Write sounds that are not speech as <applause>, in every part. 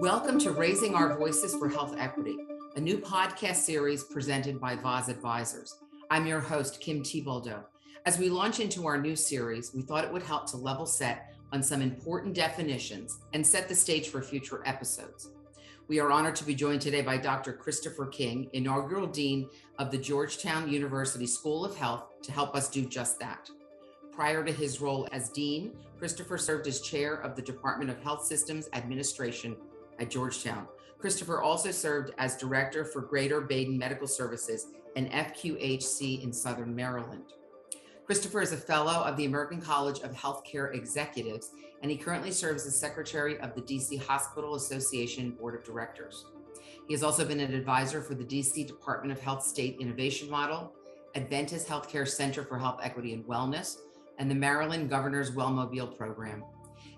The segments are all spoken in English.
Welcome to Raising Our Voices for Health Equity, a new podcast series presented by Vaz Advisors. I'm your host, Kim Thiboldeaux. As we launch into our new series, we thought it would help to level set on some important definitions and set the stage for future episodes. We are honored to be joined today by Dr. Christopher King, inaugural dean of the Georgetown University School of Health, to help us do just that. Prior to his role as dean, Christopher served as chair of the Department of Health Systems Administration at Georgetown. Christopher also served as director for Greater Baden Medical Services and FQHC in Southern Maryland. Christopher is a fellow of the American College of Healthcare Executives, and he currently serves as secretary of the DC Hospital Association Board of Directors. He has also been an advisor for the DC Department of Health State Innovation Model, Adventist Healthcare Center for Health Equity and Wellness, and the Maryland Governor's Wellmobile Program.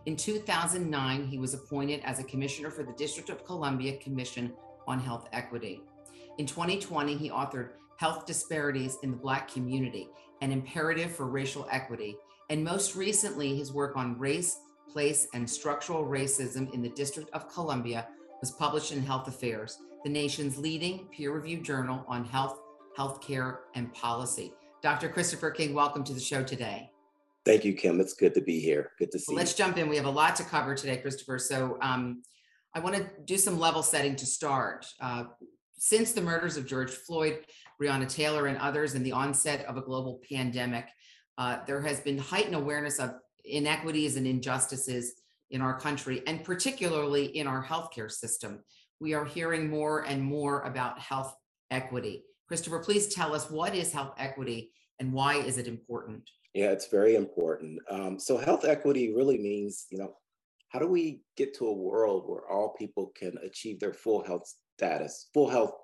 In 2009, he was appointed as a commissioner for the District of Columbia Commission on Health Equity. In 2020, he authored Health Disparities in the Black Community an imperative for racial equity, and most recently, his work on race, place, and structural racism in the District of Columbia was published in Health Affairs, the nation's leading peer reviewed journal on health, healthcare, and policy. Dr. Christopher King, welcome to the show today. Thank you, Kim. It's good to be here. Good to see well, Let's you. jump in. We have a lot to cover today, Christopher. So um, I want to do some level setting to start. Uh, since the murders of George Floyd, Breonna Taylor, and others, and the onset of a global pandemic, uh, there has been heightened awareness of inequities and injustices in our country, and particularly in our healthcare system. We are hearing more and more about health equity. Christopher, please tell us what is health equity and why is it important? Yeah, it's very important. Um, so, health equity really means, you know, how do we get to a world where all people can achieve their full health status, full health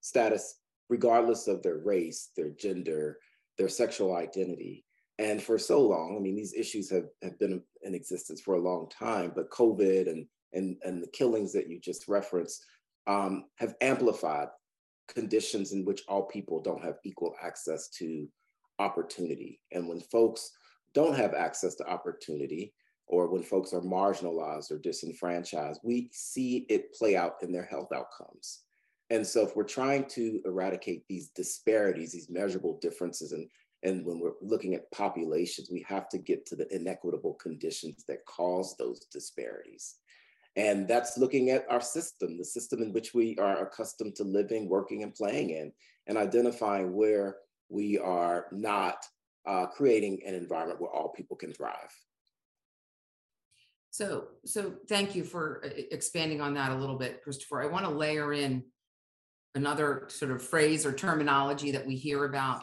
status, regardless of their race, their gender, their sexual identity. And for so long, I mean, these issues have, have been in existence for a long time, but COVID and, and, and the killings that you just referenced um, have amplified conditions in which all people don't have equal access to opportunity. And when folks don't have access to opportunity, or when folks are marginalized or disenfranchised, we see it play out in their health outcomes. And so if we're trying to eradicate these disparities, these measurable differences, and, and when we're looking at populations, we have to get to the inequitable conditions that cause those disparities. And that's looking at our system, the system in which we are accustomed to living, working, and playing in, and identifying where we are not uh, creating an environment where all people can thrive. So, so thank you for uh, expanding on that a little bit, Christopher. I want to layer in another sort of phrase or terminology that we hear about,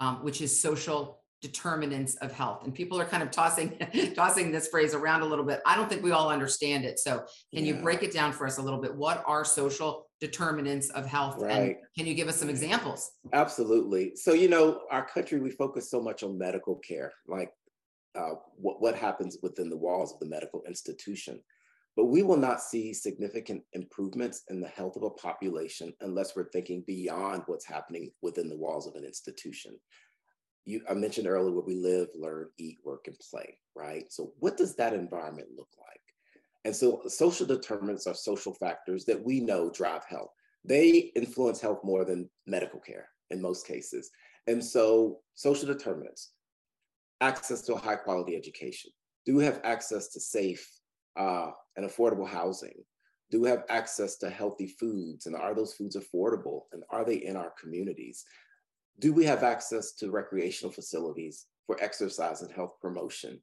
um, which is social determinants of health. And people are kind of tossing <laughs> tossing this phrase around a little bit. I don't think we all understand it. So, can yeah. you break it down for us a little bit? What are social determinants of health? Right. And can you give us some examples? Absolutely. So, you know, our country, we focus so much on medical care, like uh, what, what happens within the walls of the medical institution. But we will not see significant improvements in the health of a population unless we're thinking beyond what's happening within the walls of an institution. You, I mentioned earlier where we live, learn, eat, work, and play, right? So, what does that environment look like? And so, social determinants are social factors that we know drive health. They influence health more than medical care in most cases. And so, social determinants, access to a high quality education? Do we have access to safe uh, and affordable housing? Do we have access to healthy foods? And are those foods affordable? And are they in our communities? Do we have access to recreational facilities for exercise and health promotion?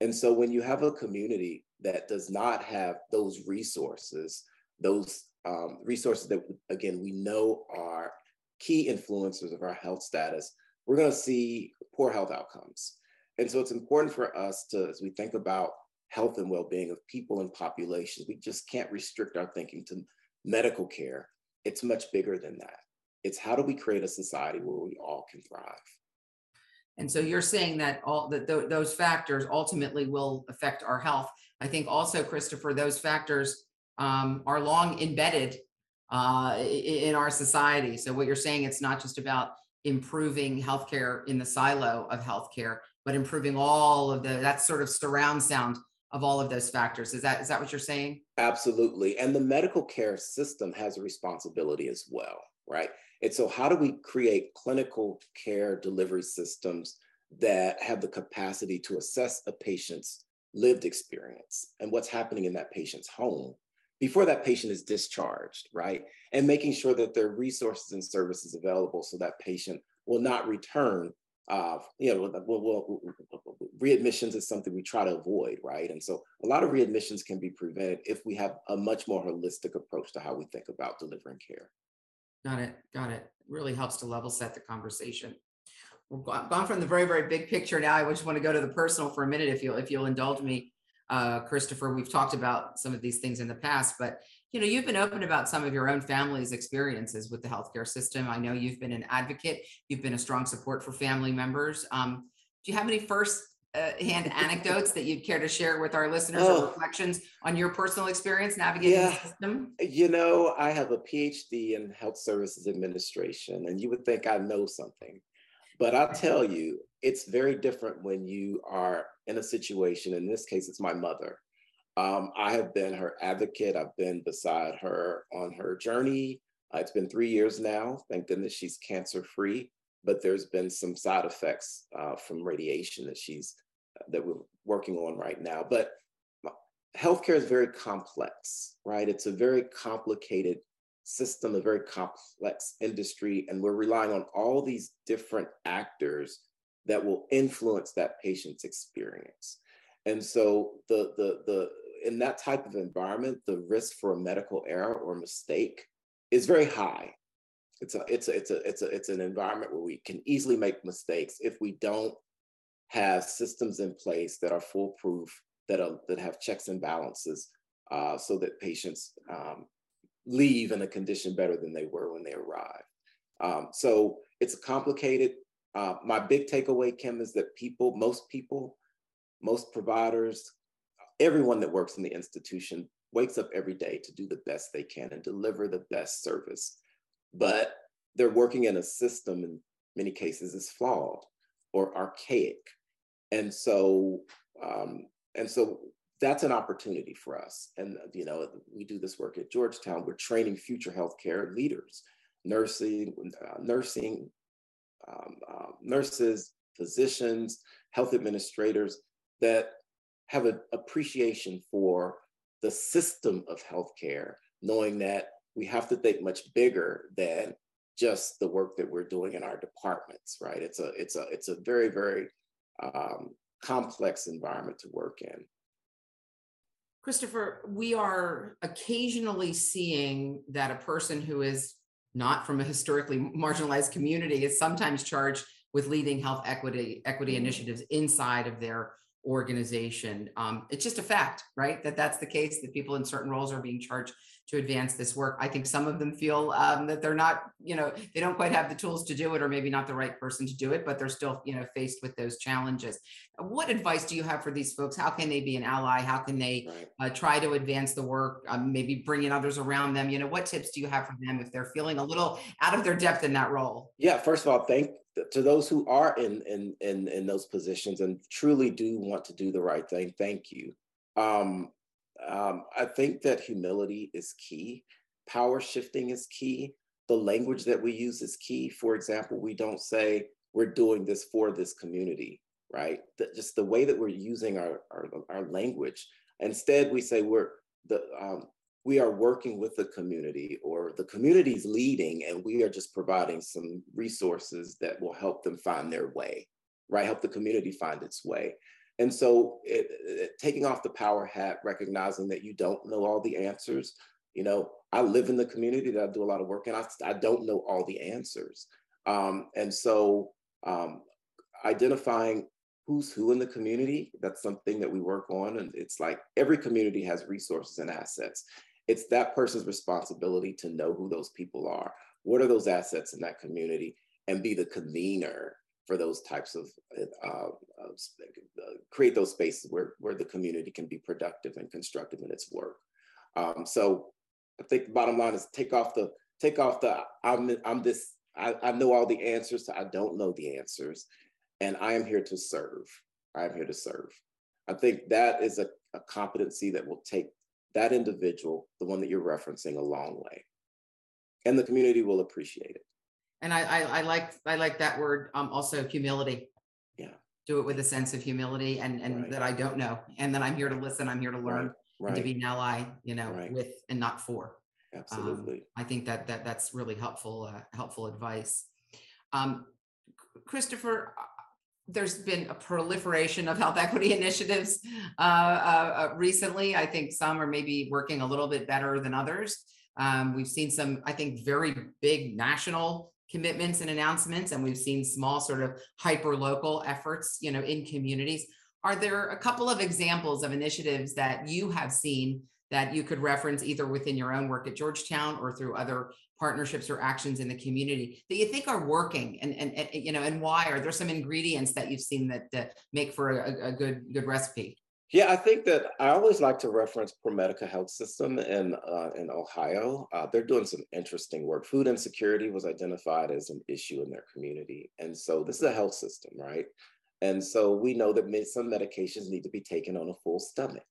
And so when you have a community that does not have those resources, those um, resources that, again, we know are key influencers of our health status, we're going to see poor health outcomes. And so it's important for us to, as we think about health and well-being of people and populations, we just can't restrict our thinking to medical care. It's much bigger than that. It's how do we create a society where we all can thrive? And so you're saying that all that th- those factors ultimately will affect our health. I think also, Christopher, those factors um, are long embedded uh, in our society. So what you're saying, it's not just about improving healthcare in the silo of healthcare, but improving all of the that sort of surround sound of all of those factors. Is that is that what you're saying? Absolutely. And the medical care system has a responsibility as well, right? And so how do we create clinical care delivery systems that have the capacity to assess a patient's lived experience and what's happening in that patient's home before that patient is discharged, right? And making sure that there are resources and services available so that patient will not return. Uh, you know, well, well, readmissions is something we try to avoid, right? And so a lot of readmissions can be prevented if we have a much more holistic approach to how we think about delivering care. Got it. Got it. Really helps to level set the conversation. We've gone from the very, very big picture now. I just want to go to the personal for a minute, if you'll, if you'll indulge me uh, Christopher. We've talked about some of these things in the past, but you know, you've been open about some of your own family's experiences with the healthcare system. I know you've been an advocate. You've been a strong support for family members. Um, do you have any first uh, hand anecdotes that you'd care to share with our listeners oh. or reflections on your personal experience navigating yeah. the system? You know, I have a PhD in health services administration, and you would think I know something. But I'll tell you, it's very different when you are in a situation, in this case, it's my mother. Um, I have been her advocate. I've been beside her on her journey. Uh, it's been three years now. Thank goodness she's cancer free, but there's been some side effects uh, from radiation that she's that we're working on right now. But healthcare is very complex, right? It's a very complicated system, a very complex industry, and we're relying on all these different actors that will influence that patient's experience. And so the the the in that type of environment, the risk for a medical error or mistake is very high. It's a it's a it's a it's a it's an environment where we can easily make mistakes if we don't have systems in place that are foolproof, that are that have checks and balances, uh, so that patients um, leave in a condition better than they were when they arrived. Um, so it's a complicated. Uh, my big takeaway, Kim, is that people, most people, most providers, everyone that works in the institution wakes up every day to do the best they can and deliver the best service. But they're working in a system in many cases is flawed or archaic. And so, um, and so that's an opportunity for us. And you know, we do this work at Georgetown. We're training future healthcare leaders, nursing, uh, nursing, um, uh, nurses, physicians, health administrators that have an appreciation for the system of healthcare, knowing that we have to think much bigger than just the work that we're doing in our departments. Right? It's a it's a it's a very very um, complex environment to work in. Christopher, we are occasionally seeing that a person who is not from a historically marginalized community is sometimes charged with leading health equity equity mm-hmm. initiatives inside of their organization. Um, it's just a fact, right? That that's the case. That people in certain roles are being charged to advance this work. I think some of them feel um, that they're not, you know, they don't quite have the tools to do it, or maybe not the right person to do it, but they're still, you know, faced with those challenges. What advice do you have for these folks? How can they be an ally? How can they uh, try to advance the work? Um, maybe bring in others around them. You know, what tips do you have for them if they're feeling a little out of their depth in that role? Yeah, first of all, thank to those who are in in in, in those positions and truly do want to do the right thing. Thank you. Um, um, I think that humility is key. Power shifting is key. The language that we use is key. For example, we don't say we're doing this for this community, right? The, just the way that we're using our, our, our language. Instead, we say we're the um, we are working with the community or the community's leading and we are just providing some resources that will help them find their way right help the community find its way and so it, it, taking off the power hat, recognizing that you don't know all the answers. You know, I live in the community that I do a lot of work in. I, I don't know all the answers. Um, and so um, identifying who's who in the community, that's something that we work on. And it's like every community has resources and assets. It's that person's responsibility to know who those people are. What are those assets in that community? And be the convener for those types of uh, uh, create those spaces where where the community can be productive and constructive in its work. Um, so I think the bottom line is take off the take off the I'm I'm this I, I know all the answers. I don't know the answers, and I am here to serve. I am here to serve. I think that is a, a competency that will take that individual, the one that you're referencing, a long way. And the community will appreciate it. And I, I, I like I like that word um, also humility. Yeah. Do it with a sense of humility and and right. that I don't know. And that I'm here to listen, I'm here to learn, right. Right. to be an ally, you know, with and not for. Absolutely. Um, I think that that that's really helpful uh, helpful advice. Um, Christopher, there's been a proliferation of health equity <laughs> initiatives uh, uh, uh, recently. I think some are maybe working a little bit better than others. Um, we've seen some, I think, very big national commitments and announcements, and we've seen small, sort of hyper local efforts, you know, in communities. Are there a couple of examples of initiatives that you have seen that you could reference either within your own work at Georgetown or through other partnerships or actions in the community that you think are working and, and, and you know and why are there some ingredients that you've seen that, make for a, a good good recipe yeah, I think that I always like to reference ProMedica Health System in uh, in Ohio. Uh, they're doing some interesting work. Food insecurity was identified as an issue in their community, and so this is a health system, right? And so we know that some medications need to be taken on a full stomach.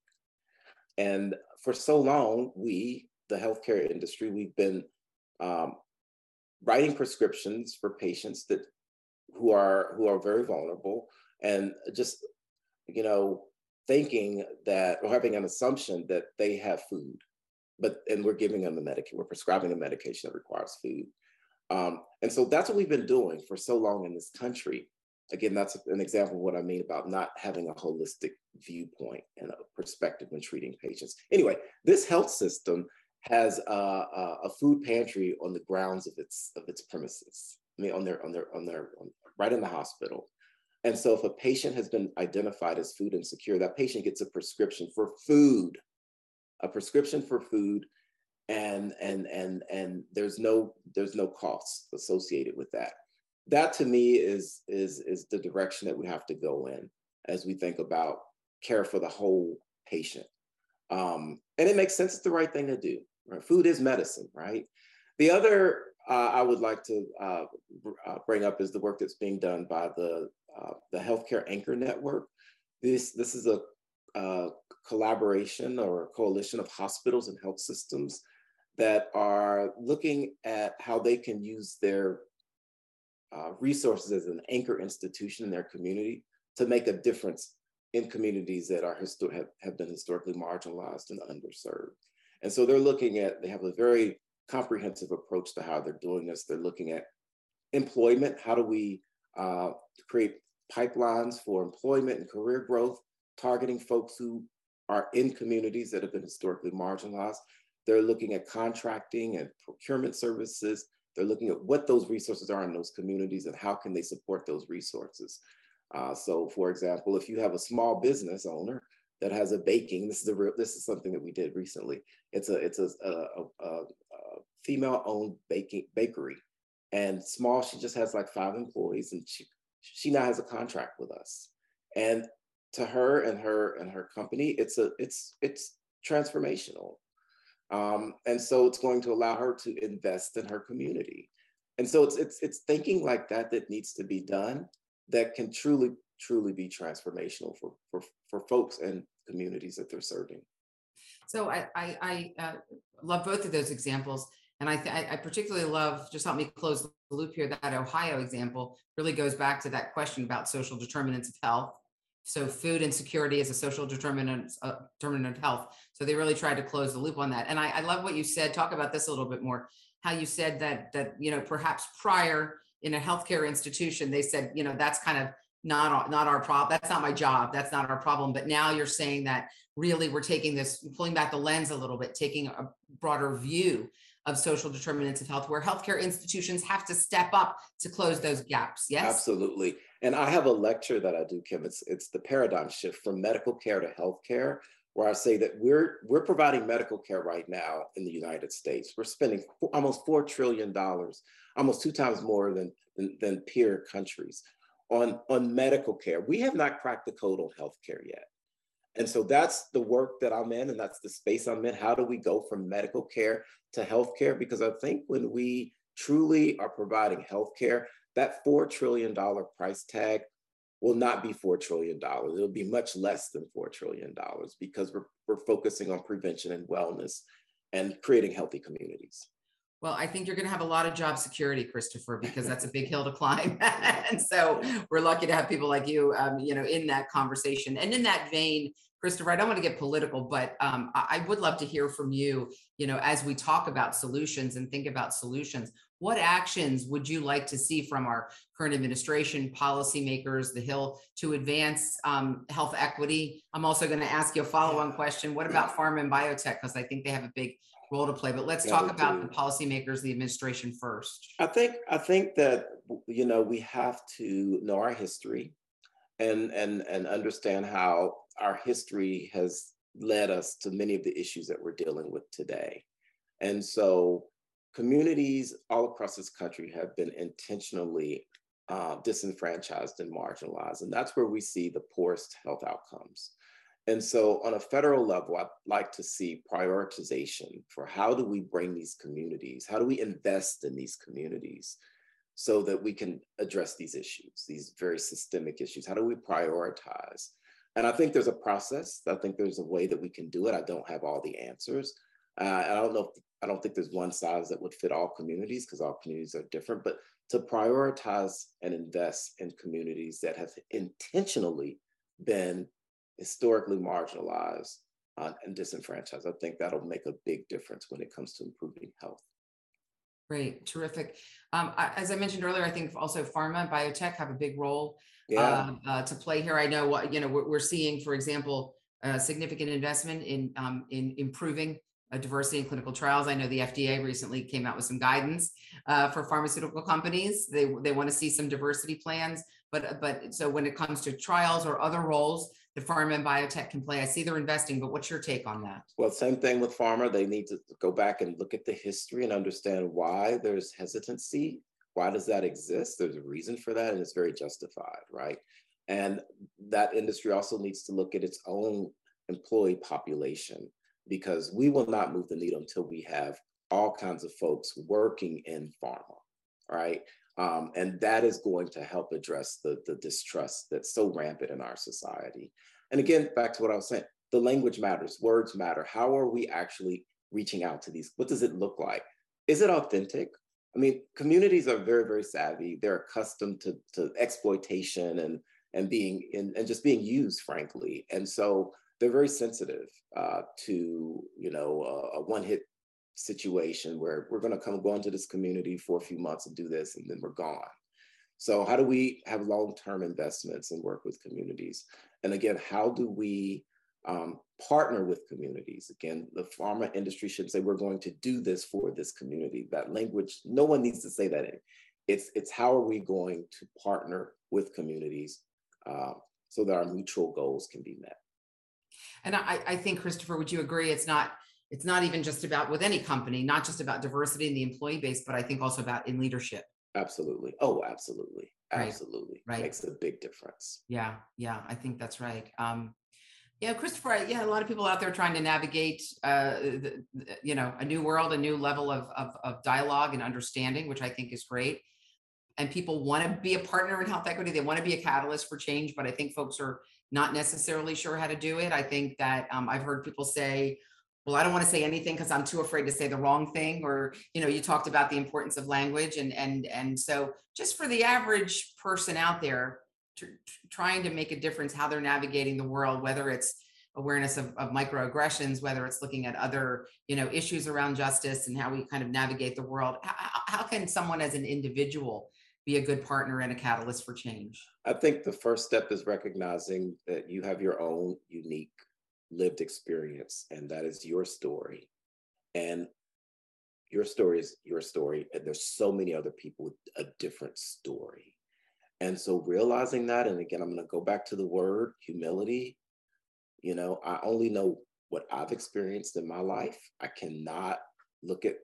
And for so long, we, the healthcare industry, we've been um, writing prescriptions for patients that who are who are very vulnerable and just you know thinking that or having an assumption that they have food but and we're giving them the medication we're prescribing a medication that requires food. Um, and so that's what we've been doing for so long in this country again, that's an example of what I mean about not having a holistic viewpoint and a perspective when treating patients. Anyway, this health system has a, a, food pantry on the grounds of its of its premises. I mean, on their on their on their on, right in the hospital. And so, if a patient has been identified as food insecure, that patient gets a prescription for food, a prescription for food, and and and and there's no there's no costs associated with that that to me is is is the direction that we have to go in as we think about care for the whole patient. Um, and it makes sense; it's the right thing to do. Right? Food is medicine, right? The other uh, I would like to uh, uh, bring up is the work that's being done by the uh, the Healthcare Anchor Network. This this is a uh, collaboration or a coalition of hospitals and health systems that are looking at how they can use their uh, resources as an anchor institution in their community to make a difference in communities that are have, have been historically marginalized and underserved. And so they're looking at, they have a very comprehensive approach to how they're doing this. They're looking at employment. How do we uh, create pipelines for employment and career growth, targeting folks who are in communities that have been historically marginalized? They're looking at contracting and procurement services they're looking at what those resources are in those communities and how can they support those resources. Uh, so, for example, if you have a small business owner that has a baking, this is a real, this is something that we did recently. It's a it's a, a, a, a female-owned baking bakery, and small. She just has like five employees, and she she now has a contract with us. And to her and her and her company, it's a it's it's transformational. Um, and so it's going to allow her to invest in her community. And so it's it's it's thinking like that that needs to be done that can truly truly be transformational for for, for folks and communities that they're serving. So I I, I uh, love both of those examples, and I th- I particularly love just help me close the loop here. That Ohio example really goes back to that question about social determinants of health so food insecurity is a social determinant, uh, determinant of health. So they really tried to close the loop on that. And I, I love what you said. Talk about this a little bit more. How you said that that you know perhaps prior in a healthcare institution they said you know that's kind of not not our problem. That's not my job. That's not our problem. But now you're saying that really we're taking this, pulling back the lens a little bit, taking a broader view of social determinants of health, where healthcare institutions have to step up to close those gaps. Yes, absolutely. And I have a lecture that I do, Kim. It's it's the paradigm shift from medical care to healthcare, where I say that we're we're providing medical care right now in the United States. We're spending almost four trillion dollars, almost two times more than, than than peer countries on on medical care. We have not cracked the code on healthcare yet. And so that's the work that I'm in, and that's the space I'm in. How do we go from medical care to healthcare? Because I think when we truly are providing healthcare, that $4 trillion price tag will not be $4 trillion. It'll be much less than $4 trillion because we're, we're focusing on prevention and wellness and creating healthy communities. Well, I think you're going to have a lot of job security, Christopher, because that's a big <laughs> hill to climb. <laughs> and so we're lucky to have people like you, um, you know, in that conversation. And in that vein, Christopher, I don't want to get political, but um, I would love to hear from you, you know, as we talk about solutions and think about solutions, what actions would you like to see from our current administration, policymakers, the Hill to advance um, health equity? I'm also going to ask you a follow-on question. What about pharma and biotech? Because I think they have a big role to play. But let's yeah, talk about do. the policymakers, the administration first. I think I think that you know we have to know our history and and and understand how our history has led us to many of the issues that we're dealing with today. And so communities all across this country have been intentionally uh, disenfranchised and marginalized. And that's where we see the poorest health outcomes. And so on a federal level, I'd like to see prioritization for how do we bring these communities, how do we invest in these communities so that we can address these issues, these very systemic issues? How do we prioritize? And I think there's a process. I think there's a way that we can do it. I don't have all the answers. Uh, I don't know if, I don't think there's one size that would fit all communities because all communities are different, but to prioritize and invest in communities that have intentionally been historically marginalized uh, and disenfranchised, I think that'll make a big difference when it comes to improving health. Great, terrific. Um, I, as I mentioned earlier, I think also pharma and biotech have a big role yeah. uh, uh, to play here. I know what you know we're, we're seeing, for example, a significant investment in um, in improving uh, diversity in clinical trials. I know the FDA recently came out with some guidance uh, for pharmaceutical companies. They they want to see some diversity plans, but uh, but so when it comes to trials or other roles that pharma and biotech can play, I see they're investing. But what's your take on that? Well, same thing with pharma. They need to go back and look at the history and understand why there's hesitancy why does that exist? There's a reason for that, and it's very justified, right? And that industry also needs to look at its own employee population because we will not move the needle until we have all kinds of folks working in pharma, right? Um, and that is going to help address the, the distrust that's so rampant in our society. And again, back to what I was saying, the language matters, words matter. How are we actually reaching out to these? What does it look like? Is it authentic? I mean, communities are very, very savvy. They're accustomed to, to exploitation and and being in, and just being used, frankly. And so they're very sensitive uh, to you know a, one-hit situation where we're going to come go into this community for a few months and do this, and then we're gone. So how do we have long-term investments and work with communities? And again, how do we um, partner with communities. Again, the pharma industry should say, we're going to do this for this community. That language, no one needs to say that. In. It's, it's how are we going to partner with communities uh, so that our mutual goals can be met. And I, I think, Christopher, would you agree? It's not it's not even just about with any company, not just about diversity in the employee base, but I think also about in leadership. Absolutely. Oh, absolutely. Absolutely. Right. Makes a big difference. Yeah. Yeah. I think that's right. Um, yeah, Christopher. Yeah, a lot of people out there trying to navigate, uh, the, the, you know, a new world, a new level of, of, of dialogue and understanding, which I think is great. And people want to be a partner in health equity. They want to be a catalyst for change, but I think folks are not necessarily sure how to do it. I think that um, I've heard people say, "Well, I don't want to say anything because I'm too afraid to say the wrong thing," or you know, you talked about the importance of language, and and and so just for the average person out there, trying to make a difference how they're navigating the world whether it's awareness of, of microaggressions whether it's looking at other you know issues around justice and how we kind of navigate the world how, how can someone as an individual be a good partner and a catalyst for change? I think the first step is recognizing that you have your own unique lived experience and that is your story and your story is your story and there's so many other people with a different story and so realizing that, and again, I'm going to go back to the word humility. You know, I only know what I've experienced in my life. I cannot look at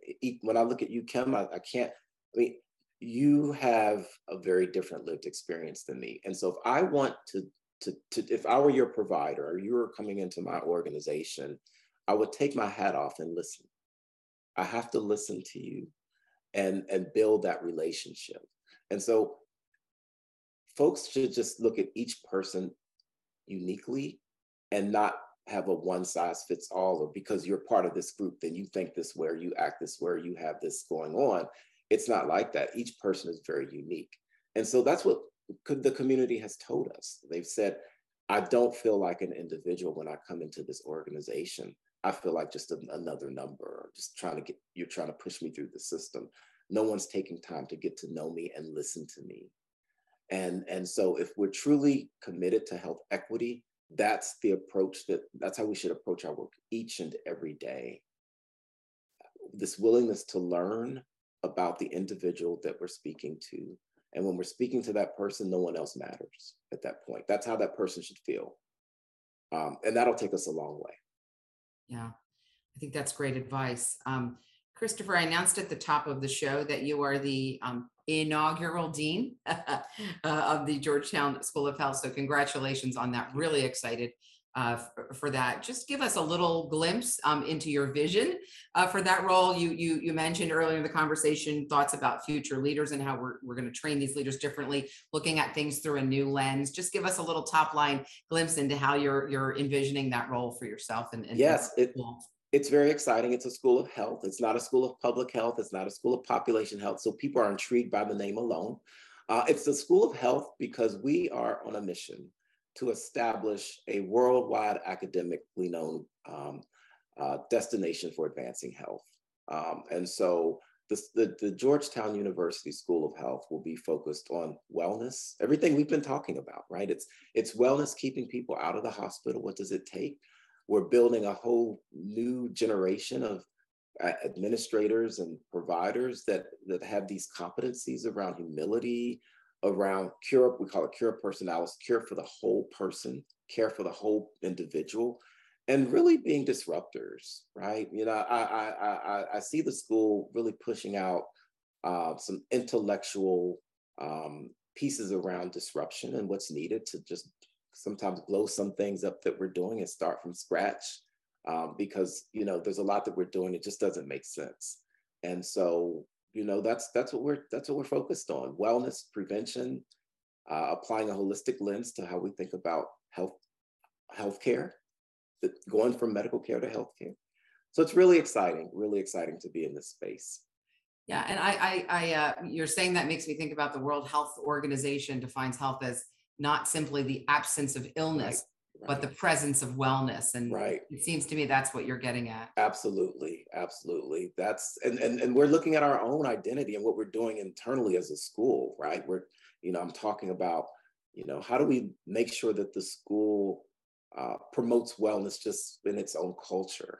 when I look at you, Kim. I, I can't. I mean, you have a very different lived experience than me, and so if I want to to, to if I were your provider or you were coming into my organization, I would take my hat off and listen. I have to listen to you and and build that relationship. And so folks should just look at each person uniquely and not have a one size fits all or because you're part of this group then you think this way you act this way you have this going on it's not like that each person is very unique and so that's what the community has told us. They've said i don't feel like an individual when i come into this organization. I feel like just a, another number just trying to get you're trying to push me through the system. No one's taking time to get to know me and listen to me. And and so if we're truly committed to health equity that's the approach that that's how we should approach our work each and every day. This willingness to learn about the individual that we're speaking to and when we're speaking to that person no one else matters at that point that's how that person should feel um, and that'll take us a long way yeah i think that's great advice um, christopher i announced at the top of the show that you are the um, inaugural dean <laughs> uh, of the Georgetown School of Health. So, congratulations on that. Really excited uh, for, that. Just give us a little glimpse um, into your vision uh, for that role. You, you, you mentioned earlier in the conversation thoughts about future leaders and how we're, we're going to train these leaders differently, looking at things through a new lens. Just give us a little top line glimpse into how you're you're envisioning that role for yourself. And, and yes, it, it's very exciting. It's a school of health. It's not a school of public health. It's not a school of population health. So people are intrigued by the name alone. Uh, it's the school of health because we are on a mission to establish a worldwide academically known um, uh, destination for advancing health. Um, and so the, the, the, Georgetown University School of Health will be focused on wellness, everything we've been talking about, right? It's, it's wellness, keeping people out of the hospital. What does it take? we're building a whole new generation of uh, administrators and providers that that have these competencies around humility around cure we call it cura personalis cure for the whole person care for the whole individual and really being disruptors right? You know i i i, I see the school really pushing out uh, some intellectual um, pieces around disruption and what's needed to just sometimes blow some things up that we're doing and start from scratch um, because you know there's a lot that we're doing it just doesn't make sense. And so you know that's that's what we're that's what we're focused on wellness prevention uh, applying a holistic lens to how we think about health healthcare going from medical care to healthcare. So it's really exciting really exciting to be in this space. Yeah and i i, I uh, you're saying that makes me think about the world health organization defines health as not simply the absence of illness, right, right. but the presence of wellness. And right. it seems to me that's what you're getting at. Absolutely. Absolutely. That's and, and and we're looking at our own identity and what we're doing internally as a school, right? We're, you know, I'm talking about, you know, how do we make sure that the school uh, promotes wellness just in its own culture?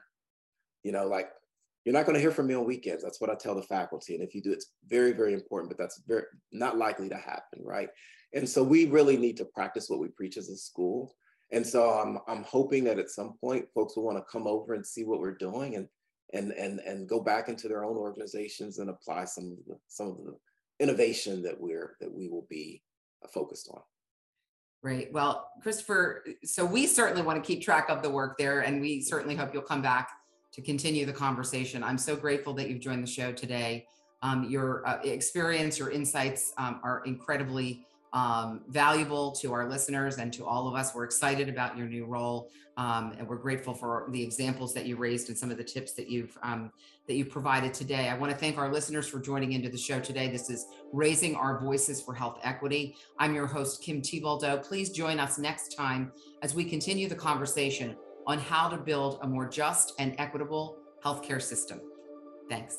You know, like you're not going to hear from me on weekends. That's what I tell the faculty. And if you do, it's very, very important, but that's very not likely to happen, right? And so we really need to practice what we preach as a school. And so I'm, I'm hoping that at some point folks will want to come over and see what we're doing and, and, and, and go back into their own organizations and apply some of the, some of the innovation that we're, that we will be uh, focused on. Right. Well, Christopher, so we certainly want to keep track of the work there, and we certainly hope you'll come back to continue the conversation. I'm so grateful that you've joined the show today. Um, your uh, experience, your insights um, are incredibly um, valuable to our listeners and to all of us. We're excited about your new role, um, and we're grateful for the examples that you raised and some of the tips that you've um, that you provided today. I want to thank our listeners for joining into the show today. This is Raising Our Voices for Health Equity. I'm your host, Kim Thiboldeaux. Please join us next time as we continue the conversation on how to build a more just and equitable healthcare system. Thanks.